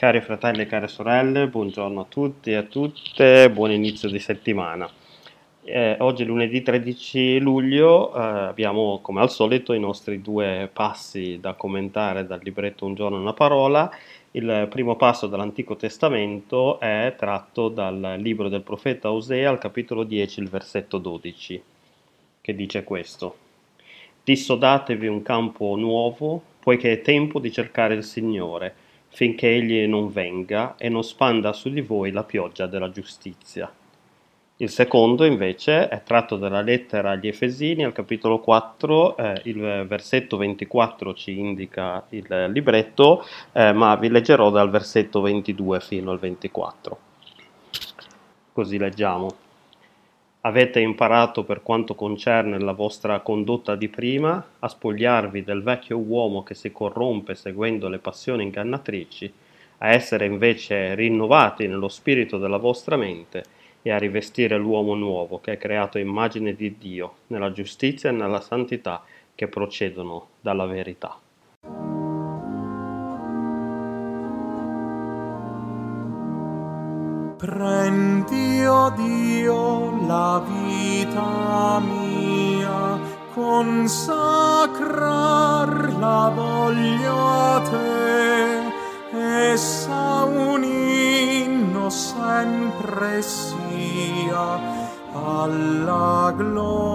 Cari fratelli e care sorelle, buongiorno a tutti e a tutte, buon inizio di settimana. Eh, oggi lunedì 13 luglio eh, abbiamo come al solito i nostri due passi da commentare dal libretto Un giorno una parola. Il primo passo dell'Antico Testamento è tratto dal libro del profeta Osea al capitolo 10, il versetto 12, che dice questo. Dissodatevi un campo nuovo, poiché è tempo di cercare il Signore finché egli non venga e non spanda su di voi la pioggia della giustizia. Il secondo invece è tratto dalla lettera agli Efesini al capitolo 4, eh, il versetto 24 ci indica il libretto, eh, ma vi leggerò dal versetto 22 fino al 24. Così leggiamo. Avete imparato per quanto concerne la vostra condotta di prima a spogliarvi del vecchio uomo che si corrompe seguendo le passioni ingannatrici, a essere invece rinnovati nello spirito della vostra mente e a rivestire l'uomo nuovo che è creato immagine di Dio, nella giustizia e nella santità che procedono dalla verità. Prendi, oh Dio, la vita mia, consacrarla voglio a te, essa un inno sempre sia alla gloria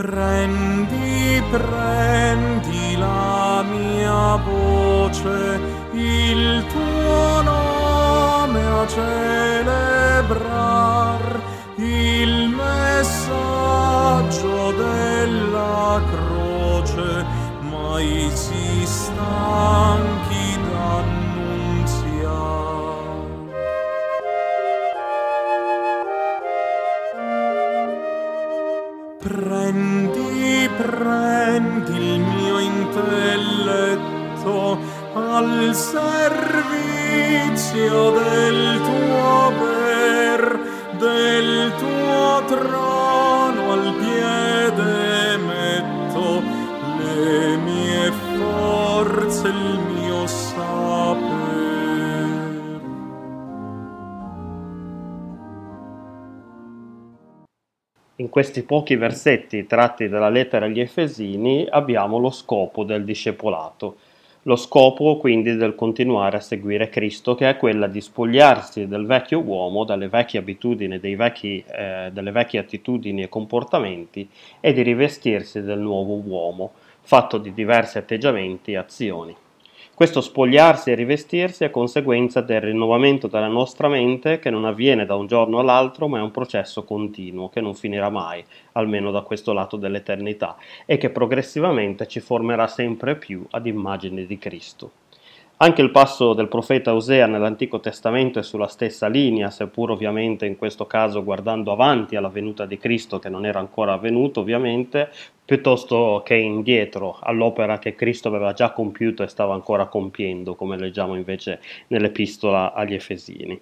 Prendi, prendi la mia voce, il tuo nome a celebrar, il messaggio intelletto al servizio del tuo per, del tuo trono al piede metto le mie forze, In questi pochi versetti tratti dalla lettera agli Efesini abbiamo lo scopo del discepolato, lo scopo quindi del continuare a seguire Cristo, che è quella di spogliarsi del vecchio uomo, dalle vecchie abitudini, vecchi, eh, delle vecchie attitudini e comportamenti e di rivestirsi del nuovo uomo, fatto di diversi atteggiamenti e azioni. Questo spogliarsi e rivestirsi è conseguenza del rinnovamento della nostra mente che non avviene da un giorno all'altro, ma è un processo continuo che non finirà mai, almeno da questo lato dell'eternità, e che progressivamente ci formerà sempre più ad immagine di Cristo. Anche il passo del profeta Osea nell'Antico Testamento è sulla stessa linea, seppur ovviamente in questo caso guardando avanti alla venuta di Cristo che non era ancora avvenuto ovviamente, piuttosto che indietro all'opera che Cristo aveva già compiuto e stava ancora compiendo, come leggiamo invece nell'epistola agli Efesini.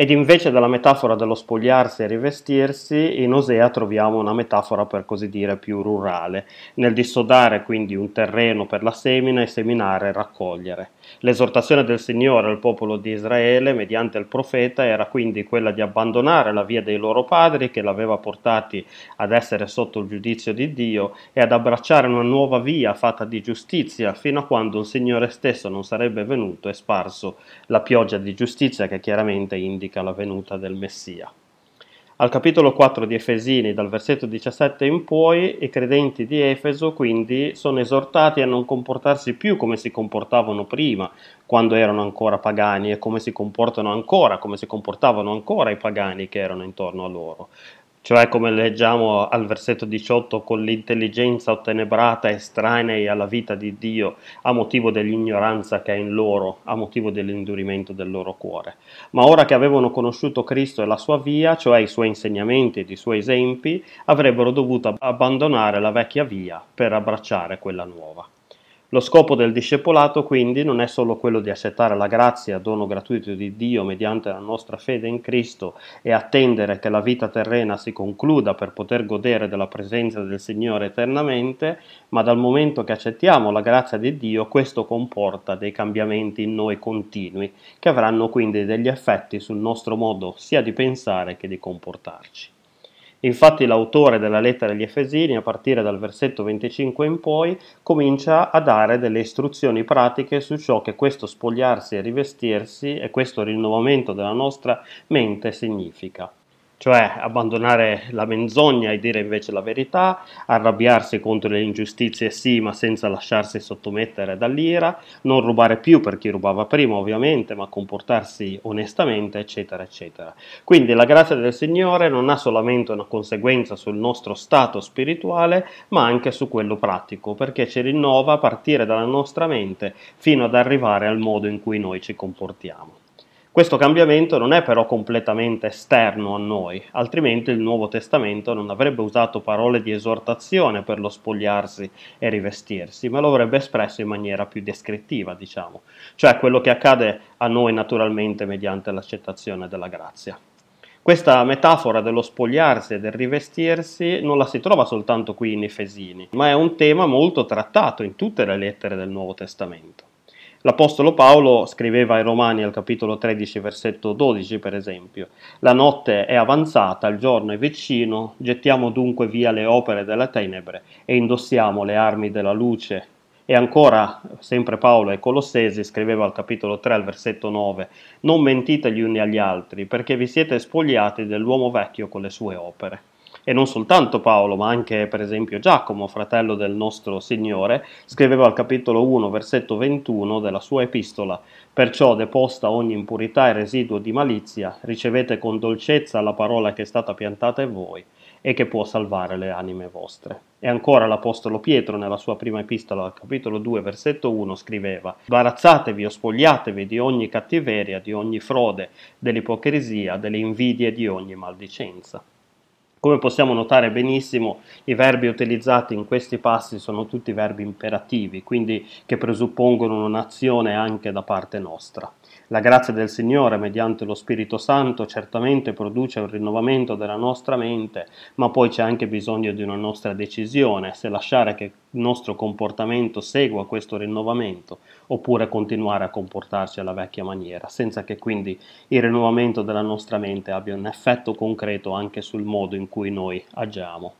Ed invece della metafora dello spogliarsi e rivestirsi, in Osea troviamo una metafora per così dire più rurale, nel dissodare quindi un terreno per la semina e seminare e raccogliere. L'esortazione del Signore al popolo di Israele mediante il profeta era quindi quella di abbandonare la via dei loro padri che l'aveva portati ad essere sotto il giudizio di Dio e ad abbracciare una nuova via fatta di giustizia fino a quando il Signore stesso non sarebbe venuto e sparso la pioggia di giustizia che chiaramente indica indica la venuta del Messia. Al capitolo 4 di Efesini, dal versetto 17 in poi, i credenti di Efeso quindi sono esortati a non comportarsi più come si comportavano prima, quando erano ancora pagani, e come si comportano ancora, come si comportavano ancora i pagani che erano intorno a loro, cioè come leggiamo al versetto 18 con l'intelligenza ottenebrata estranei alla vita di Dio a motivo dell'ignoranza che è in loro, a motivo dell'indurimento del loro cuore. Ma ora che avevano conosciuto Cristo e la sua via, cioè i suoi insegnamenti ed i suoi esempi, avrebbero dovuto abbandonare la vecchia via per abbracciare quella nuova. Lo scopo del discepolato quindi non è solo quello di accettare la grazia, dono gratuito di Dio mediante la nostra fede in Cristo e attendere che la vita terrena si concluda per poter godere della presenza del Signore eternamente, ma dal momento che accettiamo la grazia di Dio questo comporta dei cambiamenti in noi continui che avranno quindi degli effetti sul nostro modo sia di pensare che di comportarci. Infatti l'autore della lettera agli Efesini, a partire dal versetto 25 in poi, comincia a dare delle istruzioni pratiche su ciò che questo spogliarsi e rivestirsi e questo rinnovamento della nostra mente significa cioè abbandonare la menzogna e dire invece la verità, arrabbiarsi contro le ingiustizie sì, ma senza lasciarsi sottomettere dall'ira, non rubare più per chi rubava prima ovviamente, ma comportarsi onestamente, eccetera, eccetera. Quindi la grazia del Signore non ha solamente una conseguenza sul nostro stato spirituale, ma anche su quello pratico, perché ci rinnova a partire dalla nostra mente fino ad arrivare al modo in cui noi ci comportiamo. Questo cambiamento non è però completamente esterno a noi, altrimenti il Nuovo Testamento non avrebbe usato parole di esortazione per lo spogliarsi e rivestirsi, ma lo avrebbe espresso in maniera più descrittiva, diciamo, cioè quello che accade a noi naturalmente mediante l'accettazione della grazia. Questa metafora dello spogliarsi e del rivestirsi non la si trova soltanto qui in Efesini, ma è un tema molto trattato in tutte le lettere del Nuovo Testamento. L'Apostolo Paolo scriveva ai Romani al capitolo 13, versetto 12, per esempio, La notte è avanzata, il giorno è vicino, gettiamo dunque via le opere delle tenebre e indossiamo le armi della luce. E ancora, sempre Paolo ai Colossesi scriveva al capitolo 3, al versetto 9, Non mentite gli uni agli altri, perché vi siete spogliati dell'uomo vecchio con le sue opere e non soltanto Paolo, ma anche per esempio Giacomo, fratello del nostro Signore, scriveva al capitolo 1, versetto 21 della sua epistola, perciò deposta ogni impurità e residuo di malizia, ricevete con dolcezza la parola che è stata piantata in voi e che può salvare le anime vostre. E ancora l'Apostolo Pietro nella sua prima epistola al capitolo 2 versetto 1 scriveva Barazzatevi o spogliatevi di ogni cattiveria, di ogni frode, dell'ipocrisia, delle invidie e di ogni maldicenza. Come possiamo notare benissimo, i verbi utilizzati in questi passi sono tutti verbi imperativi, quindi che presuppongono un'azione anche da parte nostra. La grazia del Signore, mediante lo Spirito Santo, certamente produce un rinnovamento della nostra mente, ma poi c'è anche bisogno di una nostra decisione, se lasciare che il nostro comportamento segua questo rinnovamento, oppure continuare a comportarci alla vecchia maniera, senza che quindi il rinnovamento della nostra mente abbia un effetto concreto anche sul modo in cui noi agiamo.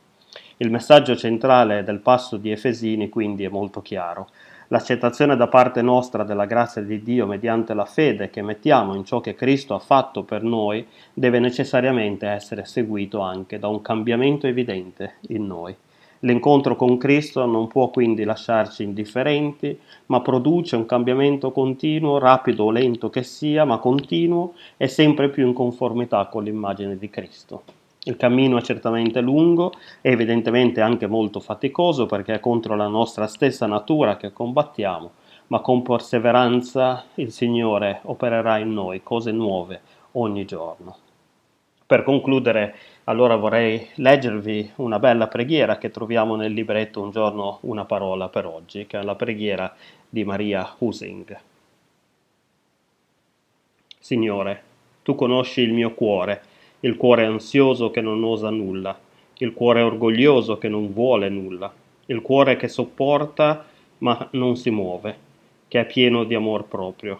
Il messaggio centrale del passo di Efesini quindi è molto chiaro. L'accettazione da parte nostra della grazia di Dio mediante la fede che mettiamo in ciò che Cristo ha fatto per noi deve necessariamente essere seguito anche da un cambiamento evidente in noi. L'incontro con Cristo non può quindi lasciarci indifferenti, ma produce un cambiamento continuo, rapido o lento che sia, ma continuo e sempre più in conformità con l'immagine di Cristo. Il cammino è certamente lungo e evidentemente anche molto faticoso perché è contro la nostra stessa natura che combattiamo, ma con perseveranza il Signore opererà in noi cose nuove ogni giorno. Per concludere, allora vorrei leggervi una bella preghiera che troviamo nel libretto Un giorno una parola per oggi, che è la preghiera di Maria Husing. Signore, tu conosci il mio cuore il cuore ansioso che non osa nulla, il cuore orgoglioso che non vuole nulla, il cuore che sopporta ma non si muove, che è pieno di amor proprio.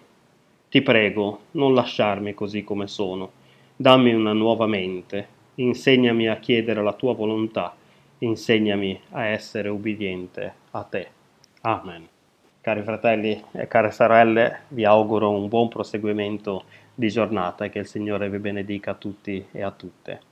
Ti prego, non lasciarmi così come sono, dammi una nuova mente, insegnami a chiedere la tua volontà, insegnami a essere ubbidiente a te. Amen. Cari fratelli e care sorelle, vi auguro un buon proseguimento di giornata e che il Signore vi benedica a tutti e a tutte.